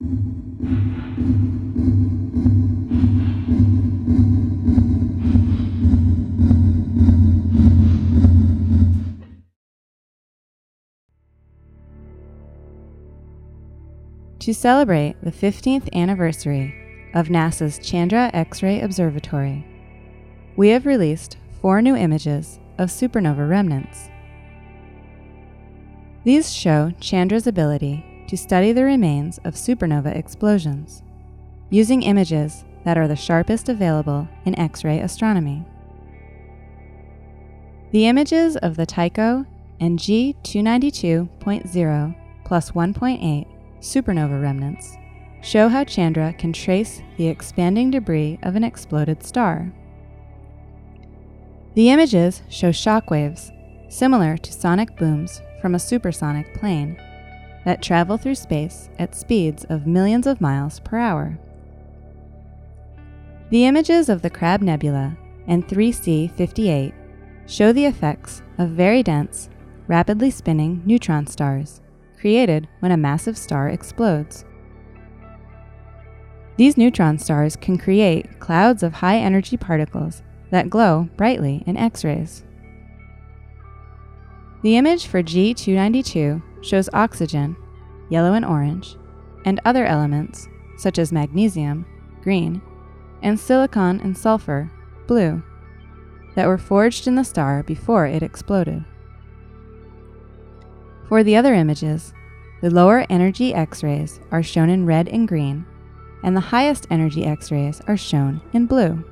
To celebrate the 15th anniversary of NASA's Chandra X ray Observatory, we have released four new images of supernova remnants. These show Chandra's ability to study the remains of supernova explosions using images that are the sharpest available in X ray astronomy. The images of the Tycho and G292.0 plus 1.8 supernova remnants show how Chandra can trace the expanding debris of an exploded star. The images show shock waves, similar to sonic booms from a supersonic plane, that travel through space at speeds of millions of miles per hour. The images of the Crab Nebula and 3C 58 show the effects of very dense, rapidly spinning neutron stars created when a massive star explodes. These neutron stars can create clouds of high energy particles that glow brightly in X rays. The image for G292 shows oxygen, yellow and orange, and other elements such as magnesium, green, and silicon and sulfur, blue, that were forged in the star before it exploded. For the other images, the lower energy X rays are shown in red and green, and the highest energy X rays are shown in blue.